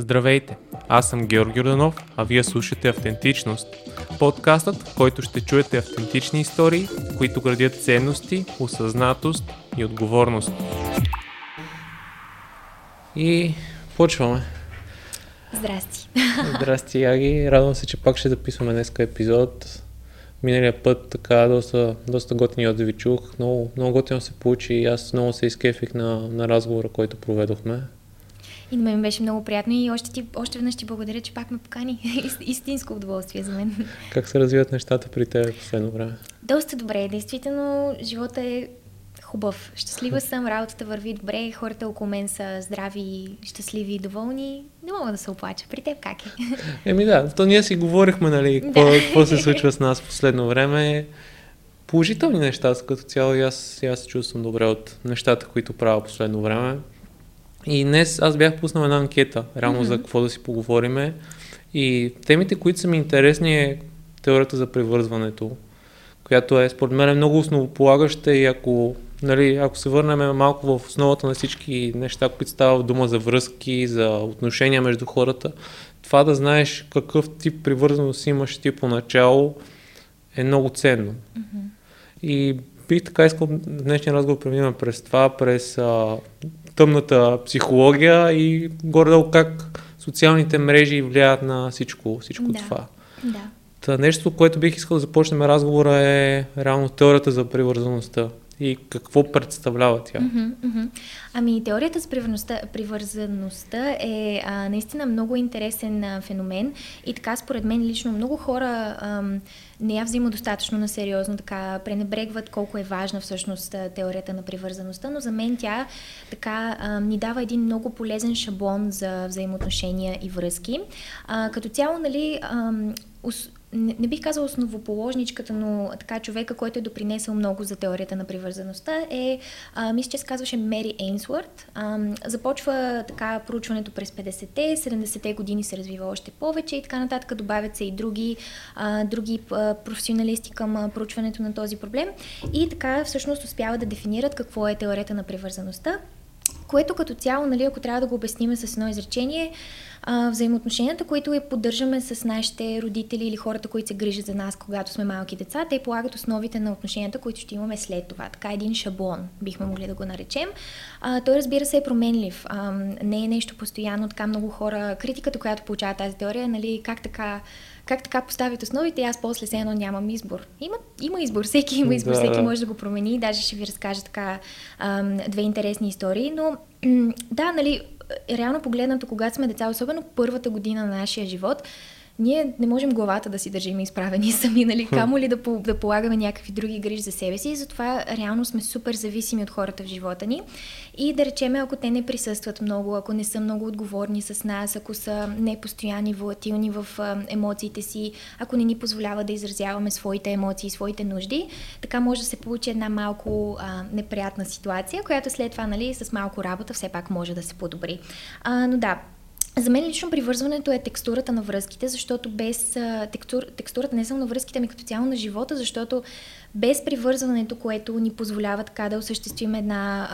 Здравейте! Аз съм Георги Роданов, а вие слушате Автентичност. Подкастът, в който ще чуете автентични истории, които градят ценности, осъзнатост и отговорност. И почваме. Здрасти. Здрасти, Яги. Радвам се, че пак ще записваме днес епизод. Миналия път така доста, доста готини отзиви чух. Много, много готино се получи и аз много се изкефих на, на разговора, който проведохме. И на мен беше много приятно и още, ти, още веднъж ти благодаря, че пак ме покани. Истинско удоволствие за мен. Как се развиват нещата при теб в последно време? Доста добре. Действително, живота е хубав. Щастлива съм, работата върви добре, хората около мен са здрави, щастливи и доволни. Не мога да се оплача. При теб как е? Еми да, то ние си говорихме, нали, какво, да. какво се случва с нас в последно време. Положителни неща като цяло и аз, аз се чувствам добре от нещата, които правя последно време. И днес аз бях пуснал една анкета, реално mm-hmm. за какво да си поговориме. И темите, които са ми интересни е теорията за привързването, която е според мен много основополагаща и ако, нали, ако се върнем малко в основата на всички неща, които става в дума за връзки, за отношения между хората, това да знаеш какъв тип привързаност имаш ти поначало е много ценно. Mm-hmm. И бих така искал днешния разговор преминем през това, през а, тъмната психология и горе как социалните мрежи влияят на всичко, всичко да. това. Да. Та нещо, което бих искал да започнем разговора е реално теорията за привързаността и какво представлява тя? Ами, теорията с привързаността, е а, наистина много интересен а, феномен и така, според мен, лично много хора ам, не я взимат достатъчно на сериозно, така пренебрегват колко е важна всъщност теорията на привързаността, но за мен тя така ам, ни дава един много полезен шаблон за взаимоотношения и връзки. А, като цяло, нали, ам, не, не бих казала основоположничката, но така човека, който е допринесъл много за теорията на привързаността е, а, мисля, че се казваше Мери Ейнсворт. А, започва така проучването през 50-те, 70-те години се развива още повече и така нататък. Добавят се и други, а, други професионалисти към проучването на този проблем и така всъщност успяват да дефинират какво е теорията на привързаността, което като цяло, нали, ако трябва да го обясним с едно изречение, а, взаимоотношенията, които е поддържаме с нашите родители или хората, които се грижат за нас, когато сме малки деца, те полагат основите на отношенията, които ще имаме след това. Така един шаблон, бихме могли да го наречем. А, той, разбира се, е променлив. А, не е нещо постоянно. Така много хора, критиката, която получава тази теория, нали, как така как така поставят основите и аз после се едно нямам избор. Има, има избор, всеки има избор, да. всеки може да го промени. Даже ще ви разкажа така ам, две интересни истории, но да, нали, реално погледнато, когато сме деца, особено първата година на нашия живот, ние не можем главата да си държим изправени сами, нали, камо ли да, да полагаме някакви други грижи за себе си и затова реално сме супер зависими от хората в живота ни. И да речем, ако те не присъстват много, ако не са много отговорни с нас, ако са непостоянни, волатилни в емоциите си, ако не ни позволява да изразяваме своите емоции, своите нужди, така може да се получи една малко а, неприятна ситуация, която след това, нали, с малко работа все пак може да се подобри. А, но да, за мен лично привързването е текстурата на връзките, защото без текстур, текстурата не само на връзките, ами като цяло на живота, защото без привързването, което ни позволява така да осъществим една,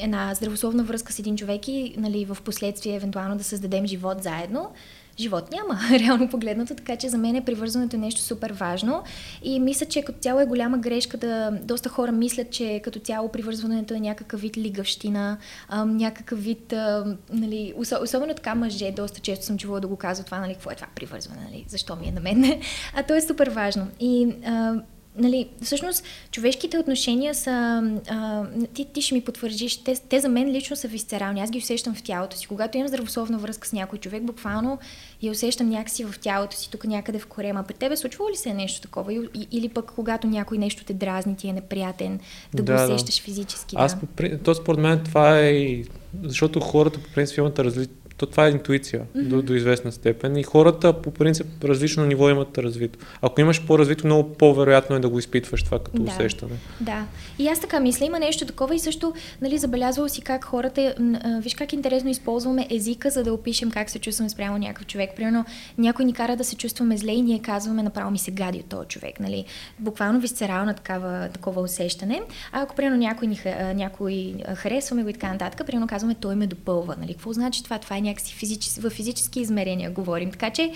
една здравословна връзка с един човек и нали, в последствие евентуално да създадем живот заедно, живот няма, реално погледнато, така че за мен е привързването е нещо супер важно. И мисля, че като цяло е голяма грешка да доста хора мислят, че като цяло привързването е някакъв вид лигавщина, някакъв вид, нали, особено така мъже, доста често съм чувала да го казва това, нали, какво е това привързване, нали, защо ми е на мен, а то е супер важно. И ам, нали, всъщност човешките отношения са, а, ти, ти ще ми потвърждиш, те, те за мен лично са висцерални, аз ги усещам в тялото си. Когато имам здравословна връзка с някой човек, буквално я усещам някакси в тялото си, тук някъде в корема. При тебе случва ли се е нещо такова? Или пък когато някой нещо те дразни, ти е неприятен, да, да го усещаш да. физически? Аз, да. то според мен това е, защото хората по принцип имат разли то това е интуиция mm-hmm. до, до известна степен и хората по принцип различно ниво имат развито. Ако имаш по-развито, много по-вероятно е да го изпитваш това като да. усещане. Да. И аз така мисля, има нещо такова и също нали, забелязвал си как хората, виж как интересно използваме езика, за да опишем как се чувстваме спрямо някакъв човек. Примерно някой ни кара да се чувстваме зле и ние казваме направо ми се гади от този човек. Нали? Буквално висцерална такава, такова усещане. А ако примерно някой, ни, някой харесваме го и така нататък, примерно казваме той ме допълва. Нали? Какво значи това? Това е някакси физичес, в физически измерения говорим. Така че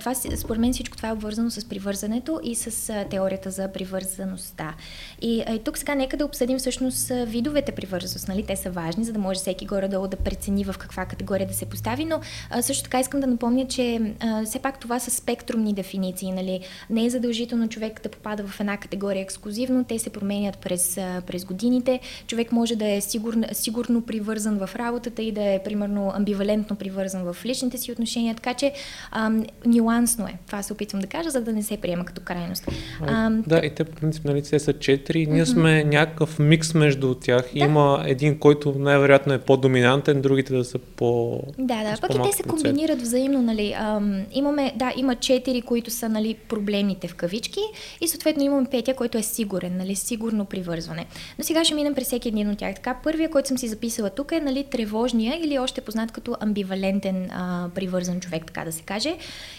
това, според мен всичко това е обвързано с привързането и с теорията за привързаността. И, и тук сега нека да обсъдим всъщност видовете привързаност. Нали? Те са важни, за да може всеки горе-долу да прецени в каква категория да се постави, но също така искам да напомня, че все пак това са спектрумни дефиниции. Нали? Не е задължително човек да попада в една категория ексклюзивно, те се променят през, през годините. Човек може да е сигурно, сигурно привързан в работата и да е, примерно, амбивалентно привързан в личните си отношения, така че а, нюансно е. Това се опитвам да кажа, за да не се приема като крайност. А, да, и те по принцип, нали, те са четири. Ние сме някакъв микс между тях. Да. Има един, който най-вероятно е по-доминантен, другите да са по. Да, да, пък и те се комбинират взаимно, нали. Ам, имаме, да, има четири, които са, нали, проблемните в кавички и съответно имаме петия, който е сигурен, нали, сигурно привързване. Но сега ще минем през всеки един от тях. Така, първия, който съм си записала тук е, нали, тревожния или още познат като амбивалентен а, привързан човек, така да се каже.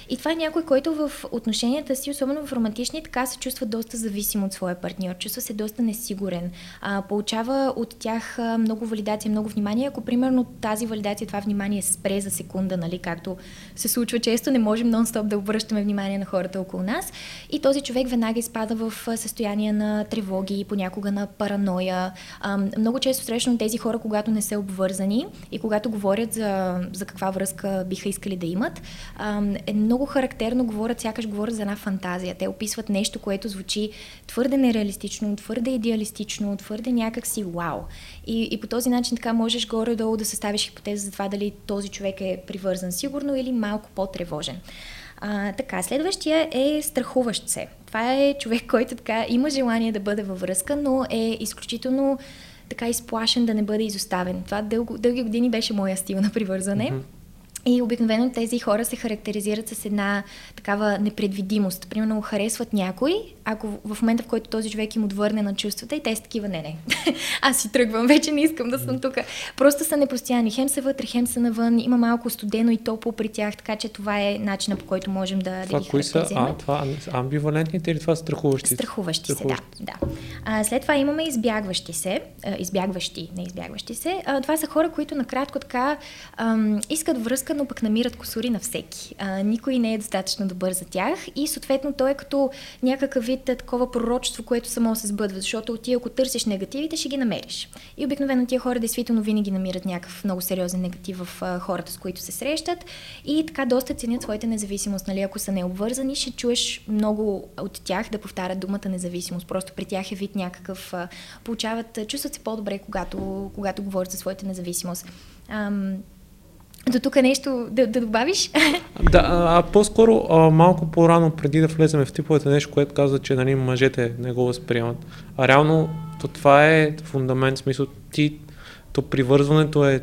И това е някой, който в отношенията си, особено в романтични, така се чувства доста зависим от своя партньор, чувства се доста несигурен, а, получава от тях много валидация, много внимание. Ако примерно тази валидация, това внимание спре за секунда, нали, както се случва често, не можем нон-стоп да обръщаме внимание на хората около нас. И този човек веднага изпада в състояние на тревоги, понякога на параноя. А, много често срещам тези хора, когато не са обвързани и когато говорят за, за каква връзка биха искали да имат. А, е много характерно говорят, сякаш говорят за една фантазия. Те описват нещо, което звучи твърде нереалистично, твърде идеалистично, твърде някакси вау. И, и по този начин така можеш горе-долу да съставиш хипотеза за това дали този човек е привързан сигурно или малко по-тревожен. А, така, следващия е страхуващ се. Това е човек, който така има желание да бъде във връзка, но е изключително така изплашен да не бъде изоставен. Това дълго, дълги години беше моя стил на привързване. Mm-hmm. И обикновено тези хора се характеризират с една такава непредвидимост. Примерно харесват някой, ако в момента, в който този човек им отвърне на чувствата и те са такива, не, не, аз си тръгвам, вече не искам да съм тук. Просто са непостоянни. Хем са вътре, хем са навън, има малко студено и топло при тях, така че това е начина по който можем да, това, да ги кои са, а, това амбивалентните или това страхуващи? Страхуващи, страхуващи. се, да. да. А, след това имаме избягващи се, а, избягващи, не избягващи се. А, това са хора, които накратко така ам, искат връзка, но пък намират косури на всеки. А, никой не е достатъчно добър за тях и съответно той е като някакъв вид такова пророчество, което само се сбъдва, защото ти ако търсиш негативите, ще ги намериш. И обикновено тия хора действително винаги намират някакъв много сериозен негатив в а, хората, с които се срещат и така доста ценят своята независимост. Нали? Ако са необвързани, ще чуеш много от тях да повтарят думата независимост. Просто при тях е вид някакъв, а, получават, чувстват се по-добре, когато, когато говорят за своята независимост. Ам, до тук нещо да, да добавиш? Да, а по-скоро а, малко по-рано, преди да влезем в типовете нещо, което каза, че нали, мъжете не го възприемат. А реално то това е фундамент, смисъл ти, то привързването е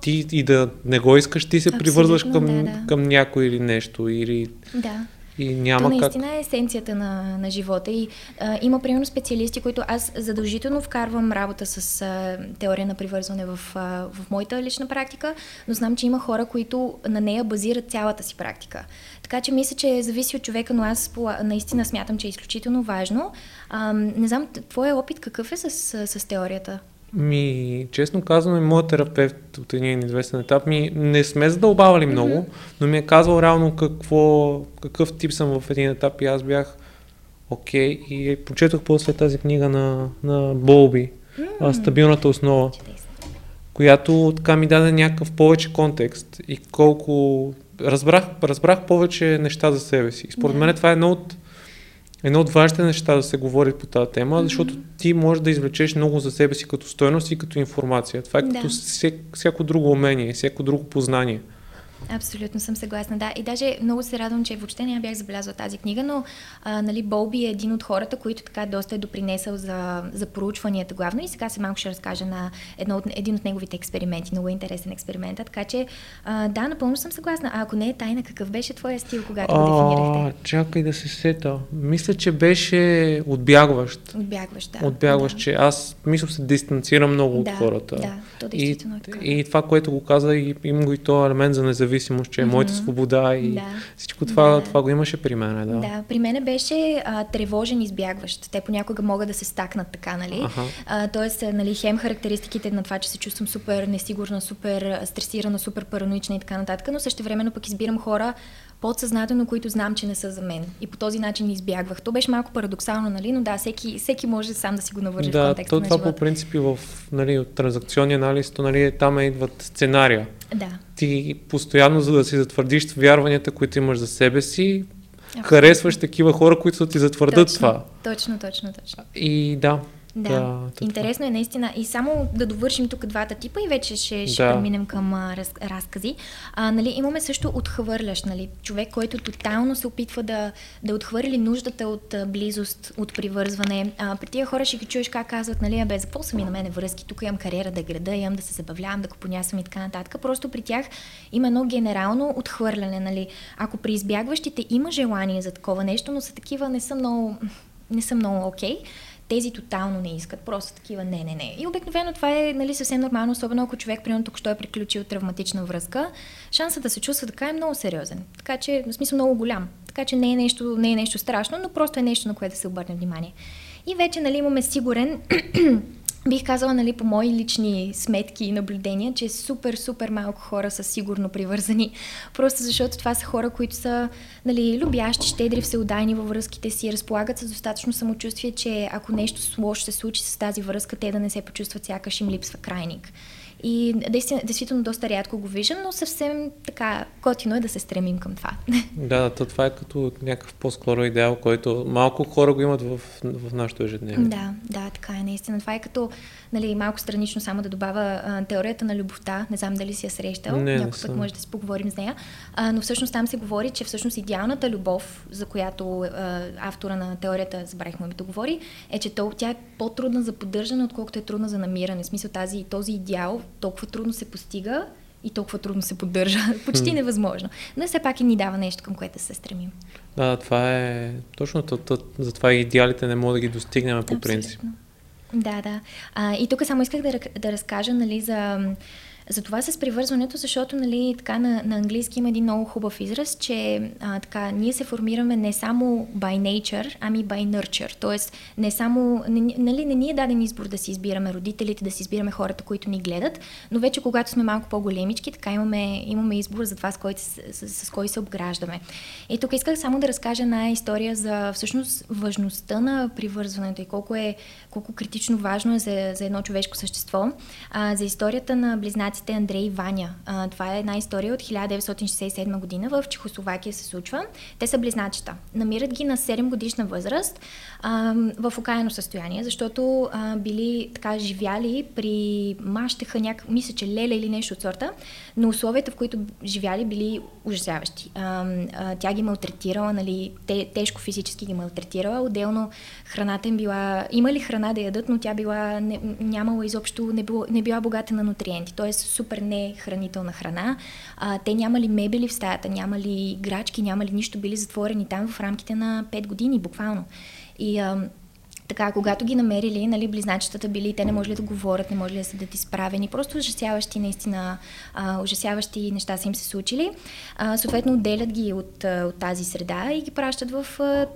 ти и да не го искаш, ти се Абсолютно, привързваш към, да, да. към някой или нещо. Или... Да. И няма То наистина как... е есенцията на, на живота. И а, има, примерно, специалисти, които аз задължително вкарвам работа с а, теория на привързване в, а, в моята лична практика, но знам, че има хора, които на нея базират цялата си практика. Така че мисля, че зависи от човека, но аз наистина смятам, че е изключително важно. А, не знам, твоя опит какъв е с, с теорията? Ми, честно и моят терапевт от един известен етап ми не сме задълбавали mm-hmm. много, но ми е казал реално какво, какъв тип съм в един етап и аз бях окей. Okay. И прочетох после тази книга на, на Болби, mm-hmm. Стабилната основа, която така ми даде някакъв повече контекст и колко разбрах, разбрах повече неща за себе си. Според yeah. мен това е едно от едно от важните неща да се говори по тази тема, mm-hmm. защото ти можеш да извлечеш много за себе си като стоеност и като информация. Това е да. като всяко друго умение, всяко друго познание. Абсолютно съм съгласна, да. И даже много се радвам, че въобще не бях забелязала тази книга, но а, нали, Болби е един от хората, които така доста е допринесъл за, за проучванията главно. И сега се малко ще разкажа на едно от, един от неговите експерименти. Много интересен експеримент. Така че, а, да, напълно съм съгласна. А ако не е тайна, какъв беше твоя стил, когато а, го дефинирахте? Чакай да се сета. Мисля, че беше отбягващ. Отбягващ, да. Отбягващ, да. че аз мисля се дистанцирам много да, от хората. Да, то действително и, е така. И това, което го каза, и, има го и този елемент за независимост зависимост, че е mm-hmm. моята свобода и Да. всичко това, Да. това го имаше при мен. Да. Да, при мене беше а, тревожен избягващ. Те понякога могат да се стакнат така, нали? Аха. А, тоест, нали, хем характеристиките на това, че се чувствам супер несигурна, супер стресирана, супер параноична и така нататък, но също времено пък избирам хора подсъзнателно, които знам, че не са за мен. И по този начин избягвах. То беше малко парадоксално, нали? Но да, всеки, всеки може сам да си го навържи в Да, контекста то на това по живота. принцип и в нали, от транзакционния анализ, то нали, там идват сценария. Да. Ти постоянно, за да си затвърдиш вярванията, които имаш за себе си, Абсолютно. харесваш такива хора, които ти затвърдат точно, това. Точно, точно, точно. И да. Да, да интересно е наистина. И само да довършим тук двата типа и вече ще, ще Да. преминем към а, раз, разкази. А, нали, имаме също отхвърлящ, нали, човек, който тотално се опитва да, да отхвърли нуждата от а, близост, от привързване. А, при тия хора ще ги чуеш как казват, нали, бе, за какво са ми на мене връзки, тук имам кариера да града, имам да се забавлявам, да купонясвам и така нататък. Просто при тях има едно генерално отхвърляне, нали. Ако при избягващите има желание за такова нещо, но са такива, не са много, не са много окей, тези тотално не искат, просто такива не, не, не. И обикновено това е нали, съвсем нормално, особено ако човек, примерно, тук що е приключил травматична връзка, шансът да се чувства така е много сериозен. Така че, в смисъл много голям. Така че не е нещо, не е нещо страшно, но просто е нещо, на което да се обърне внимание. И вече нали, имаме сигурен Бих казала, нали, по мои лични сметки и наблюдения, че супер, супер малко хора са сигурно привързани. Просто защото това са хора, които са нали, любящи, щедри, всеудайни във връзките си, разполагат с достатъчно самочувствие, че ако нещо лошо се случи с тази връзка, те да не се почувстват сякаш им липсва крайник. И действително, действително доста рядко го виждам, но съвсем така готино е да се стремим към това. Да, то това е като някакъв по-скоро идеал, който малко хора го имат в, в нашото ежедневие. Да, да, така е наистина. Това е като нали, малко странично само да добавя а, теорията на любовта. Не знам дали си я срещал. Не, Някой път съм. може да си поговорим с нея. А, но всъщност там се говори, че всъщност идеалната любов, за която а, автора на теорията, забравих му името, говори, е, че то, тя е по-трудна за поддържане, отколкото е трудна за намиране. В смисъл тази, този идеал толкова трудно се постига и толкова трудно се поддържа. Почти невъзможно. Но все пак и ни дава нещо, към което да се стремим. Да, това е точно то, то, затова идеалите не могат да ги достигнем по принцип. Абсолютно. Да, да. А, и тук само исках да, да разкажа нали, за, за това с привързването, защото нали, така, на, на английски има един много хубав израз, че а, така, ние се формираме не само by nature, ами by nurture. Тоест, не само, не, нали, не ни е даден избор да си избираме родителите, да си избираме хората, които ни гледат, но вече когато сме малко по-големички, така имаме, имаме избор за това, с кой, с, с, с кой се обграждаме. И тук исках само да разкажа една история за всъщност важността на привързването и колко е колко критично важно е за, за едно човешко същество. А, за историята на близнаците Андрей и Ваня. А, това е една история от 1967 година. В Чехословакия се случва. Те са близначета. Намират ги на 7 годишна възраст а, в окаяно състояние, защото а, били така живяли при мащеха някак, мисля, че леля или нещо от сорта, но условията, в които живяли, били ужасяващи. А, а, тя ги малтретирала, нали, те, тежко физически ги малтретирала, отделно храната им била, имали храна да ядат, но тя била, не, нямала изобщо, не, било, не била богата на нутриенти, т.е. супер нехранителна храна. А, те нямали мебели в стаята, нямали играчки, нямали нищо, били затворени там в рамките на 5 години, буквално. И а, така, когато ги намерили, нали, близначетата били, те не можели да говорят, не можели да седат изправени, просто ужасяващи, наистина, а, ужасяващи неща са им се случили. А, съответно, отделят ги от, от тази среда и ги пращат в, а,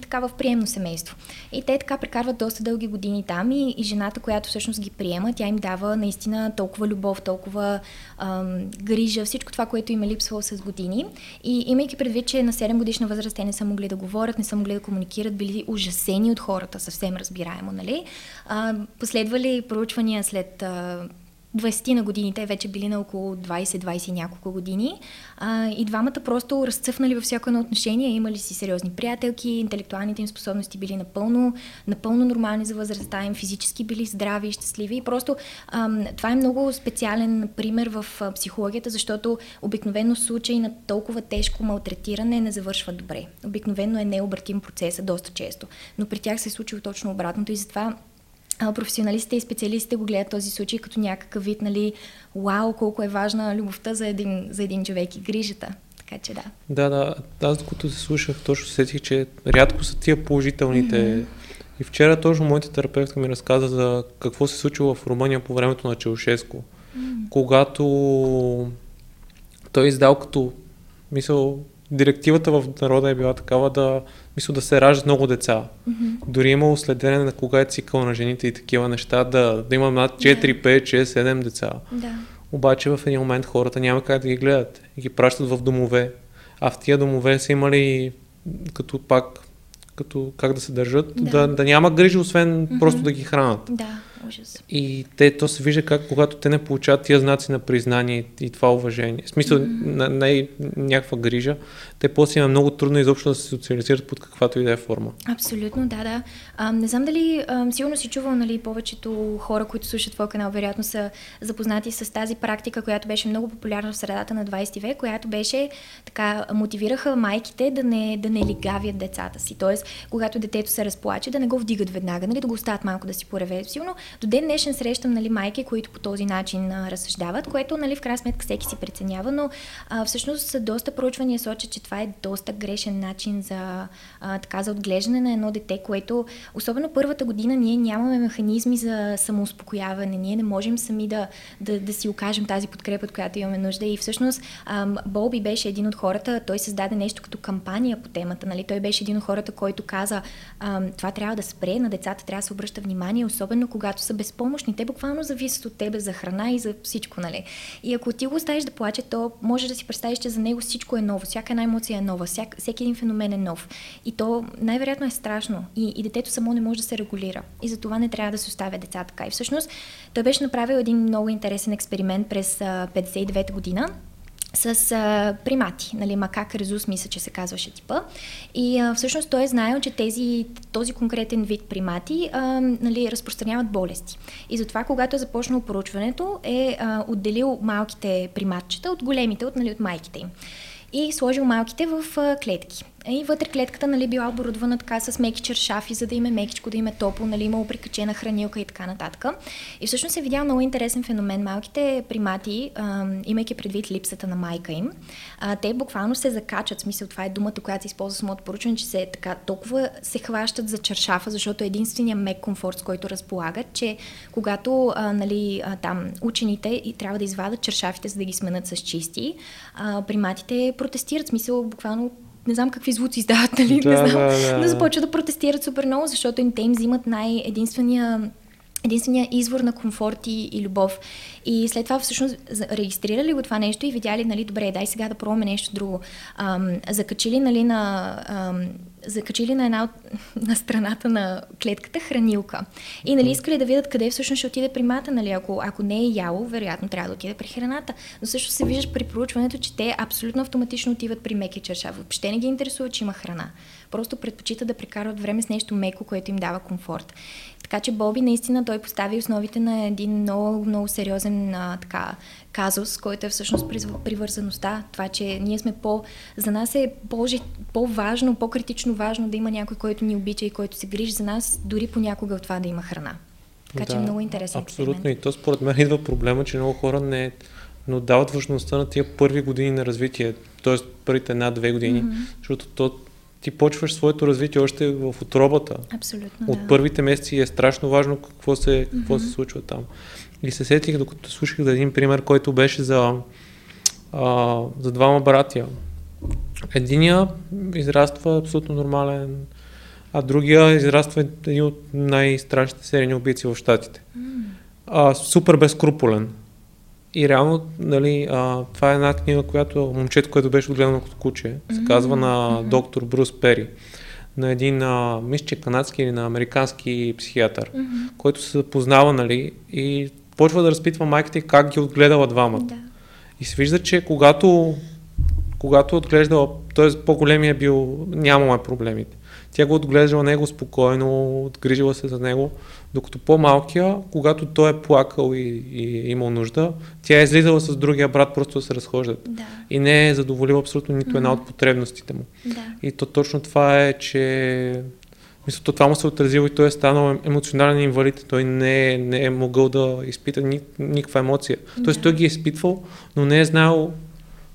така, в приемно семейство. И те така прекарват доста дълги години там и, и жената, която всъщност ги приема, тя им дава наистина толкова любов, толкова а, грижа, всичко това, което им е липсвало с години. И имайки предвид, че на 7 годишна възраст те не са могли да говорят, не са могли да комуникират, били ужасени от хората, съвсем разбираемо, нали? А, последвали проучвания след а, 20 на години, те вече били на около 20-20 и няколко години. А, и двамата просто разцъфнали във всяко едно отношение, имали си сериозни приятелки, интелектуалните им способности били напълно, напълно нормални за възрастта им, физически били здрави и щастливи. И просто ам, това е много специален пример в а, психологията, защото обикновено случаи на толкова тежко малтретиране не завършват добре. Обикновено е необратим процеса доста често. Но при тях се е случило точно обратното и затова професионалистите и специалистите го гледат този случай като някакъв вид, нали, вау, колко е важна любовта за един, за един човек и грижата. Така че да. Да, да. Аз докато се слушах, точно сетих, че рядко са тия положителните. Mm-hmm. И вчера точно моята терапевтка ми разказа за какво се случило в Румъния по времето на Челшеско. Mm-hmm. Когато той издал като, мисъл, директивата в народа е била такава да, мисля, да се раждат много деца. Мгм. Дори е имало следене на кога е цикъл на жените и такива неща, да, да има над 4, 5, 6, 7 деца. Да. Обаче в един момент хората няма как да ги гледат и ги пращат в домове. А в тия домове са имали като пак, като как да се държат, Да. да, да, няма грижи, освен Мгм. просто да ги хранат. Да, ужас. И те, то се вижда как, когато те не получават тия знаци на признание и това уважение, в смисъл, на, не някаква грижа, те после има много трудно изобщо да се социализират под каквато и да е форма. Абсолютно, да, да. А, не знам дали а, сигурно си чувал, нали, повечето хора, които слушат твой канал, вероятно са запознати с тази практика, която беше много популярна в средата на 20 век, която беше така, мотивираха майките да не, да не лигавят децата си. Тоест, когато детето се разплаче, да не го вдигат веднага, нали, да го оставят малко да си пореве. Сигурно до ден днешен срещам нали, майки, които по този начин а, разсъждават, което нали, в крайна сметка всеки си преценява, но а, всъщност доста проучвания сочат, че това е доста грешен начин за, а, така, за отглеждане на едно дете, което особено първата година ние нямаме механизми за самоуспокояване, ние не можем сами да, да, да си окажем тази подкрепа, от която имаме нужда и всъщност ам, Болби беше един от хората, той създаде нещо като кампания по темата, нали? той беше един от хората, който каза ам, това трябва да спре, на децата трябва да се обръща внимание, особено когато са безпомощни, те буквално зависят от тебе за храна и за всичко, нали? И ако ти го оставиш да плаче, то може да си представиш, че за него всичко е ново, всяка една емоция е нова, всяк, всеки един феномен е нов. И то най-вероятно е страшно. И, и детето само не може да се регулира. И за това не трябва да се оставя деца така. И всъщност той беше направил един много интересен експеримент през а, 59 година с а, примати, нали, макак резус, мисля, че се казваше типа. И а, всъщност той е знаел, че тези, този конкретен вид примати а, нали, разпространяват болести. И затова, когато е започнал поручването, е а, отделил малките приматчета от големите, от, нали, от майките им. И сложил малките в а, клетки. И вътре клетката нали, била оборудвана така с меки чершафи, за да има мекичко, да има топло, нали, имало прикачена хранилка и така нататък. И всъщност се видял много интересен феномен. Малките примати, а, имайки предвид липсата на майка им, а, те буквално се закачат. В смисъл, това е думата, която се използва самото поручване, че се така толкова се хващат за чершафа, защото е единствения мек комфорт, с който разполагат, че когато а, нали, а, там учените и трябва да извадат чершафите, за да ги сменят с чисти, а, приматите протестират. Смисъл, буквално не знам какви звуци издават, нали? Да, не знам. да, да, Но започват да протестират супер много, защото им те им взимат най-единствения единствения извор на комфорт и, и любов. И след това всъщност регистрирали го това нещо и видяли, нали, добре, дай сега да пробваме нещо друго. Ам, закачили, нали, на, ам, закачили на една от, на страната на клетката хранилка. И, нали, искали да видят къде всъщност ще отиде примата, нали, ако, ако не е яло, вероятно трябва да отиде при храната. Но също се виждаш при проучването, че те абсолютно автоматично отиват при меки чершав. Въобще не ги интересува, че има храна. Просто предпочитат да прекарват време с нещо меко, което им дава комфорт. Така че Боби наистина той постави основите на един много, много сериозен а, така, казус, който е всъщност привързаността. Това, че ние сме по... За нас е по- по-важно, по-критично важно да има някой, който ни обича и който се грижи за нас, дори понякога от това да има храна. Така че е много интересен Абсолютно. експеримент. И то според мен идва проблема, че много хора не, не отдават важността на тия първи години на развитие, т.е. първите една-две години, Мгм. защото то, ти почваш своето развитие още в отробата. Абсолютно, От да. първите месеци е страшно важно какво се, какво Мгм. се случва там. И се сетих, докато слушах за един пример, който беше за, а, за двама братя. Единия израства абсолютно нормален, а другия израства един от най-страшните серийни убийци в Штатите. А, супер безкруполен. И реално, нали, а, това е една книга, която момчето, което беше отгледано като куче, се казва на доктор Брус Пери, на един, а, мисля, канадски или на американски психиатър, мгм. който се познава, нали, и почва да разпитва майките как ги отгледала двамата. Да. И се вижда, че когато, когато отглеждала, т.е. по-големия бил, нямаме проблемите. Тя го отглеждала него спокойно, отгрижила се за него, докато по-малкия, когато той е плакал и, и е имал нужда, тя е излизала с другия брат просто да се разхождат. Да. И не е задоволила абсолютно нито една от потребностите му. Да. И то точно това е, че мисля, то това му се отразило и той е станал ем- емоционален инвалид. Той не е, не е могъл да изпита ни, никаква емоция. Тоест Да. той ги е изпитвал, но не е знаел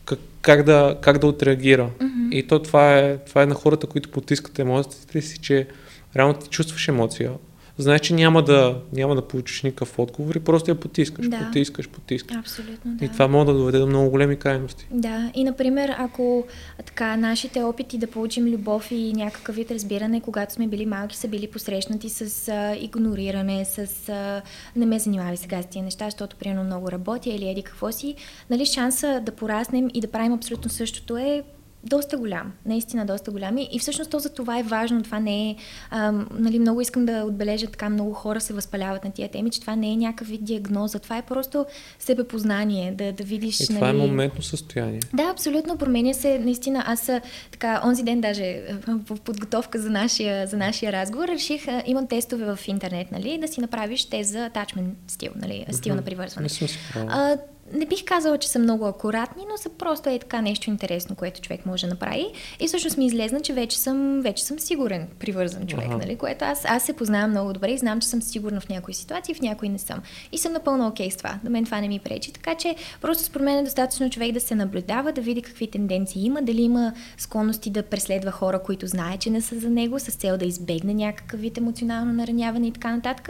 как, как, да, как да отреагира. Мгм. И то това е, това е на хората, които потискат емоциите си, че реално ти чувстваш емоция, знаеш, че няма да, няма да получиш никакъв отговор и просто я потискаш, Да. потискаш, потискаш. Абсолютно, да. И това може да доведе до много големи крайности. Да, и например, ако така нашите опити да получим любов и някакъв вид разбиране, когато сме били малки, са били посрещнати с а, игнориране, с а, не ме занимавай сега с тия неща, защото примерно много работя или еди какво си, нали, шанса да пораснем и да правим абсолютно същото е доста голям, наистина доста голям. И, и всъщност то за това е важно, това не е, ам, нали, много искам да отбележа така, много хора се възпаляват на тия теми, че това не е някакъв вид диагноза, това е просто себепознание, да, да видиш, И това нали... е моментно състояние. Да, абсолютно. Променя се. Наистина, аз така, онзи ден даже в подготовка за нашия, за нашия разговор реших, а, имам тестове в интернет, нали, да си направиш тест за attachment стил, нали, стил на привързване. Не съм. А, не бих казала, че са много акуратни, но са просто е така нещо интересно, което човек може да направи. И всъщност ми излезна, че вече съм, вече съм сигурен привързан човек, Аха. нали? което аз, аз се познавам много добре и знам, че съм сигурна в някои ситуации, в някои не съм. И съм напълно окей с това. На мен това не ми пречи. Така че просто според мен е достатъчно човек да се наблюдава, да види какви тенденции има, дали има склонности да преследва хора, които знае, че не са за него, с цел да избегне някакъв вид емоционално нараняване и така нататък.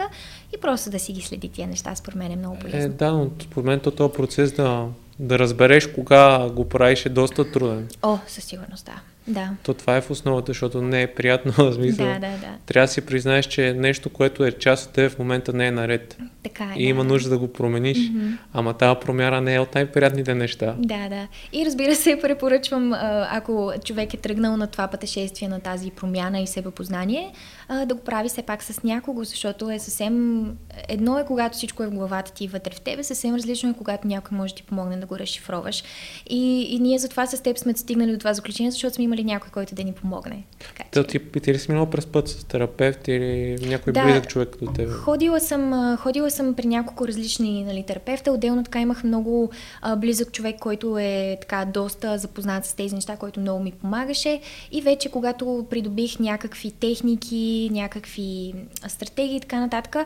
И просто да си ги следи тия неща, според мен е много полезно. Е, да, но според мен то този процес да, да разбереш кога го правиш е доста труден. О, със сигурност, да. Да. То това е в основата, защото не е приятно, в смисъл. Да, да, да. Трябва да си признаеш, че нещо, което е част от теб в момента не е наред. Така е. И има да. нужда да го промениш, Мгм. ама тази промяна не е от най-приятните неща. Да, да. И разбира се, препоръчвам, ако човек е тръгнал на това пътешествие, на тази промяна и себепознание, а, да го прави все пак с някого, защото е съвсем... Едно е когато всичко е в главата ти и вътре в тебе, съвсем различно е когато някой може да ти помогне да го разшифроваш. И, и ние затова с теб сме стигнали до това заключение, защото сме имали някой, който да ни помогне. Така, че- ти, ти ли си минал през път с терапевт или някой Да. близък човек до теб? Ходила съм, ходила съм при няколко различни нали, терапевта. Отделно така имах много а, близък човек, който е така доста запознат с тези неща, който много ми помагаше. И вече когато придобих някакви техники, някакви стратегии и така нататък,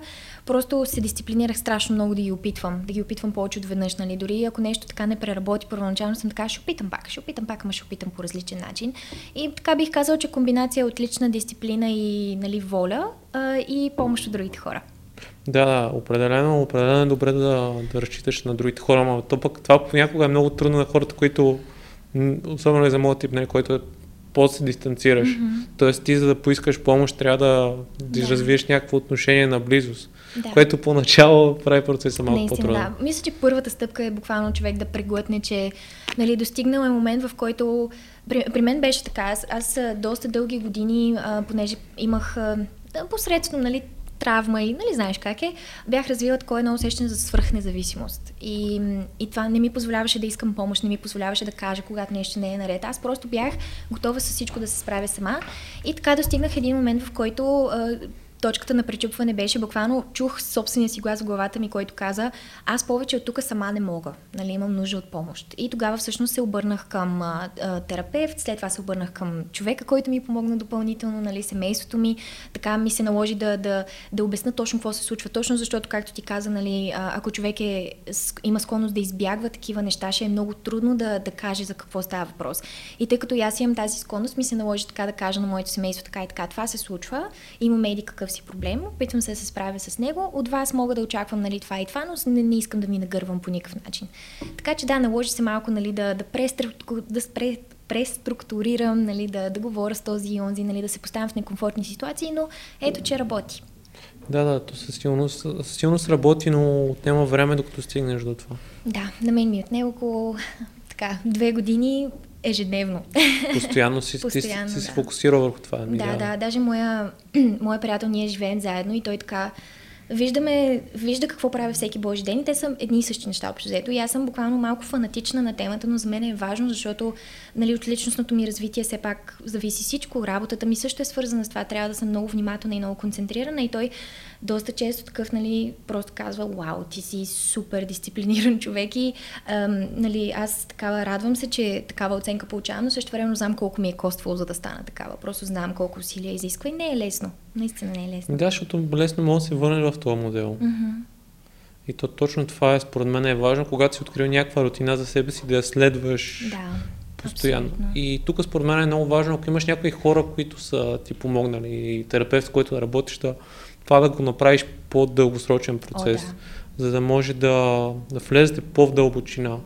просто се дисциплинирах страшно много да ги опитвам. Да ги опитвам повече от веднъж. Нали. Дори ако нещо така не преработи първоначално, съм така, ще опитам пак, ще опитам пак, ама ще опитам по различен начин. И така бих казала, че комбинация от лична дисциплина и нали, воля а, и помощ от другите хора. Да, да, определено, определено е добре да, да разчиташ на другите хора, но то пък това понякога е много трудно на хората, които, особено и за моят тип, нали, който е после се дистанцираш. Мгм. Тоест ти за да поискаш помощ трябва да, да, Да. развиеш някакво отношение на близост, Да. което поначало прави процеса малко Наистина, по-труден. да. Мисля, че първата стъпка е буквално човек да преглътне, че нали, достигнал е момент, в който... При, при мен беше така. Аз, аз доста дълги години, а, понеже имах а, посредством нали, травма и нали знаеш как е, бях развила такова едно усещане за свръхнезависимост. И, и това не ми позволяваше да искам помощ, не ми позволяваше да кажа, когато нещо не е наред. Аз просто бях готова с всичко да се справя сама. И така достигнах един момент, в който точката на пречупване беше буквално чух собствения си глас в главата ми, който каза, аз повече от тук сама не мога, нали, имам нужда от помощ. И тогава всъщност се обърнах към а, а, терапевт, след това се обърнах към човека, който ми помогна допълнително, нали, семейството ми. Така ми се наложи да, да, да обясна точно какво се случва, точно защото, както ти каза, нали, ако човек е, има склонност да избягва такива неща, ще е много трудно да, да каже за какво става въпрос. И тъй като аз имам тази склонност, ми се наложи така да кажа на моето семейство така и така, това се случва, имаме еди си проблем, опитвам се да се справя с него, от вас мога да очаквам нали, това и това, но не, не искам да ви нагървам по никакъв начин. Така че да, наложи се малко нали, да, да, престру- да спре, преструктурирам, нали, да, да говоря с този и онзи, нали, да се поставям в некомфортни ситуации, но ето, че работи. Да, да, то със сигурност, със сигурност работи, но отнема време докато стигнеш до това. Да, на мен ми отне около така, две години ежедневно. Постоянно си, Постоянно, ти си, си се да. фокусира върху това. Ами Да, да, даже моя, моя приятел, ние живеем заедно и той така виждаме, вижда какво прави всеки Божи ден и те са едни и същи неща общо взето. И аз съм буквално малко фанатична на темата, но за мен е важно, защото нали, от личностното ми развитие все пак зависи всичко. Работата ми също е свързана с това. Трябва да съм много внимателна и много концентрирана и той доста често такъв, нали, просто казва, вау, ти си супер дисциплиниран човек и ам, нали, аз такава радвам се, че такава оценка получавам, но също време знам колко ми е коствало, за да стана такава. Просто знам колко усилия изисква и не е лесно. Наистина не е лесно. Да, защото лесно може да се върнеш в този модел. Мгм. И то точно това е, според мен е важно, когато си открил някаква рутина за себе си, да я следваш Да. постоянно. абсолютно. И тук според мен е много важно, ако имаш някои хора, които са ти помогнали, и терапевт, с който да работиш, да това да го направиш по-дългосрочен процес, О, да. за да може да, да влезете по-в дълбочина.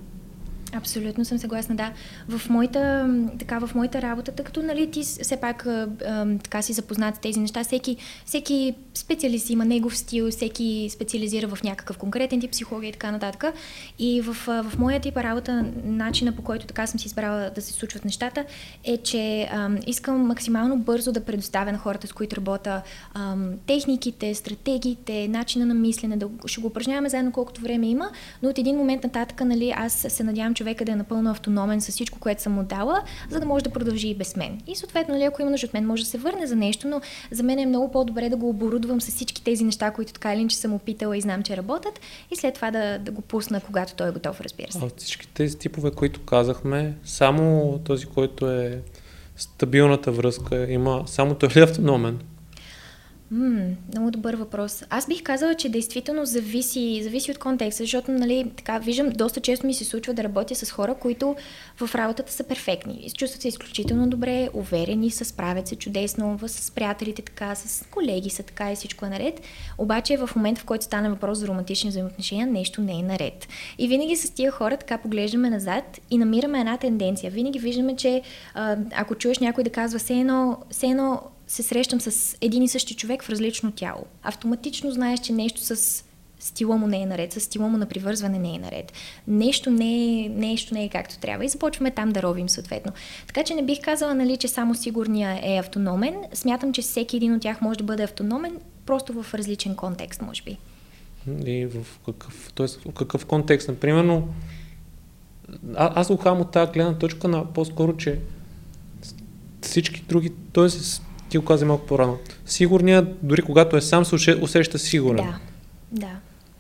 Абсолютно съм съгласна, да. В моята, така, в моята работа, тъй като нали, ти все пак а, а, така си запознат с тези неща, всеки, всеки специалист има негов стил, всеки специализира в някакъв конкретен тип психология и така нататък. И в, в моя тип работа, начина по който така съм си избрала да се случват нещата, е, че а, искам максимално бързо да предоставя на хората, с които работя, а, техниките, стратегиите, начина на мислене, да ще го упражняваме заедно колкото време има, но от един момент нататък, нали, аз се надявам, че човека да е напълно автономен с всичко, което съм му дала, за да може да продължи и без мен. И съответно, нали, ако има нужда от мен, може да се върне за нещо, но за мен е много по-добре да го оборудвам с всички тези неща, които така или иначе съм опитала и знам, че работят, и след това да, да го пусна, когато той е готов, разбира се. От всички тези типове, които казахме, само този, който е стабилната връзка, има само той ли е автономен? М, много добър въпрос. Аз бих казала, че действително зависи, зависи от контекста, защото нали, така, виждам, доста често ми се случва да работя с хора, които в работата са перфектни. Чувстват се изключително добре, уверени, са, справят се чудесно, с приятелите така, с колеги са така и всичко е наред. Обаче в момента, в който стане въпрос за романтични взаимоотношения, нещо не е наред. И винаги с тия хора така поглеждаме назад и намираме една тенденция. Винаги виждаме, че ако чуеш някой да казва, все едно, все едно се срещам с един и същи човек в различно тяло. Автоматично знаеш, че нещо с стила му не е наред, с стила му на привързване не е наред. Нещо не е, нещо не е както трябва и започваме там да ровим съответно. Така че не бих казала, нали, че само сигурния е автономен. Смятам, че всеки един от тях може да бъде автономен, просто в различен контекст, може би. И в какъв, т.е. в какъв контекст? Например, а, аз го хам от тази гледна точка на по-скоро, че всички други, т.е ти го каза малко по-рано. Сигурният, дори когато е сам, се усеща сигурен. Да, да.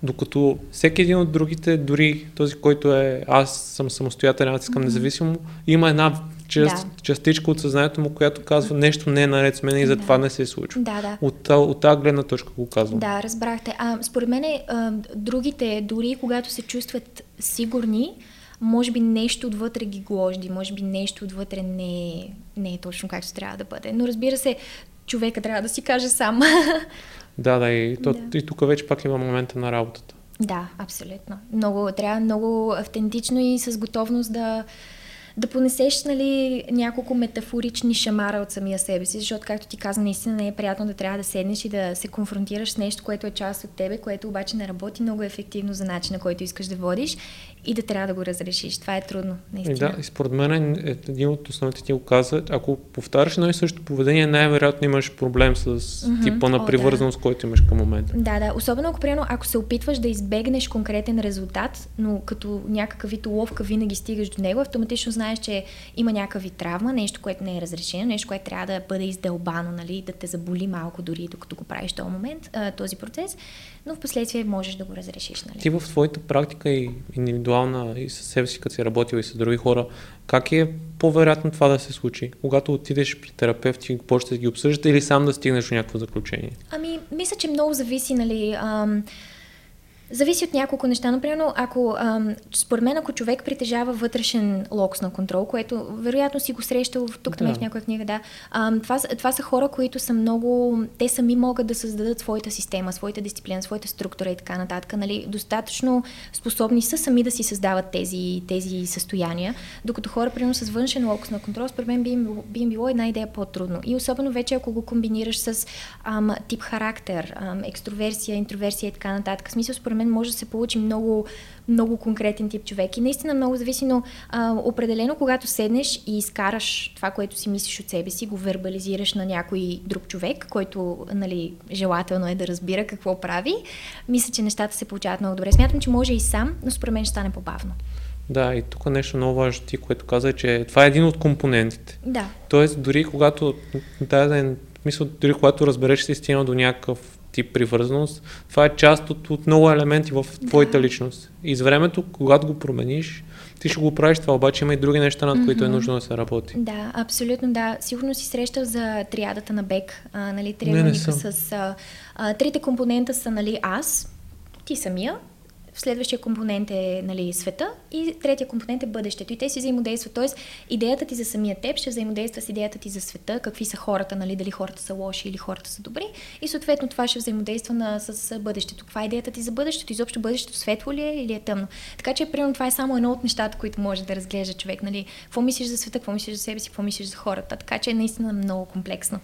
Dокато всеки един от другите, дори този, който е аз съм самостоятелен, аз искам mm-hmm. независимо, има една част, да. частичка от съзнанието му, която казва нещо не е наред с мен и затова да. не се случва. Да, да. От, от тази гледна точка го казвам. Да, разбрахте. А, според мен другите, дори когато се чувстват сигурни, може би нещо отвътре ги гложди, може би нещо отвътре не е, не е точно както трябва да бъде. Но разбира се, човека трябва да си каже сам. Да, да, и, то, да. и тук вече пак има момента на работата. Да, абсолютно. Много, трябва много автентично и с готовност да, да понесеш нали, няколко метафорични шамара от самия себе си, защото, както ти каза, наистина не е приятно да трябва да седнеш и да се конфронтираш с нещо, което е част от тебе, което обаче не работи много ефективно за начина, който искаш да водиш и да трябва да го разрешиш. Това е трудно, наистина. Да, и според мен е един от основните ти го каза, ако повтаряш едно и също поведение, най-вероятно имаш проблем с mm-hmm. типа на привързаност, да. който имаш към момента. Да, да. Особено ако, приемно, ако се опитваш да избегнеш конкретен резултат, но като някакъв вид уловка винаги стигаш до него, автоматично знаеш, че има някакъв вид травма, нещо, което не е разрешено, нещо, което трябва да бъде издълбано, нали, да те заболи малко дори докато го правиш този момент, този процес, но в последствие можеш да го разрешиш. Нали? Ти в твоята практика и индивидуална и с себе си, като си работил и с други хора, как е по-вероятно това да се случи? Когато отидеш при терапевт и почнеш да ги обсъждате или сам да стигнеш до някакво заключение? Ами, мисля, че много зависи, нали, ам, Зависи от няколко неща. Например, ако, ам, според мен, ако човек притежава вътрешен локс на контрол, което вероятно си го срещал тук да. в някоя книга, да, ам, това, това са хора, които са много, те сами могат да създадат своята система, своята дисциплина, своята структура и така нататък. Нали? Достатъчно способни са сами да си създават тези, тези състояния, докато хора, примерно с външен локс на контрол, според мен би им, би им било една идея по-трудно. И особено вече, ако го комбинираш с ам, тип характер, ам, екстроверсия, интроверсия и така нататък. В смисъл, според мен може да се получи много, много конкретен тип човек. И наистина много зависи, но а, определено когато седнеш и изкараш това, което си мислиш от себе си, го вербализираш на някой друг човек, който нали, желателно е да разбира какво прави, мисля, че нещата се получават много добре. Смятам, че може и сам, но според мен ще стане по-бавно. Да, и тук нещо много важно ти, което каза, е, че това е един от компонентите. Да. Тоест, дори когато, да, мисля, дори когато разбереш, стигнал до някакъв тип привързаност, това е част от, от много елементи в твоята да. личност. И с времето, когато го промениш, ти ще го правиш това, обаче има и други неща, над които mm-hmm. е нужно да се работи. Да, абсолютно да. Сигурно си срещал за триадата на Бек, а, нали, триадата с... А, а, трите компонента са, нали, аз, ти самия, следващия компонент е нали, света и третия компонент е бъдещето. И те си взаимодействат. Тоест, идеята ти за самия теб ще взаимодейства с идеята ти за света, какви са хората, нали, дали хората са лоши или хората са добри. И съответно това ще взаимодейства на, с бъдещето. Каква е идеята ти за бъдещето? Изобщо бъдещето светло ли е или е тъмно? Така че, примерно, това е само едно от нещата, които може да разглежда човек. Нали? Какво мислиш за света, какво мислиш за себе си, какво мислиш за хората. Така че е наистина много комплексно.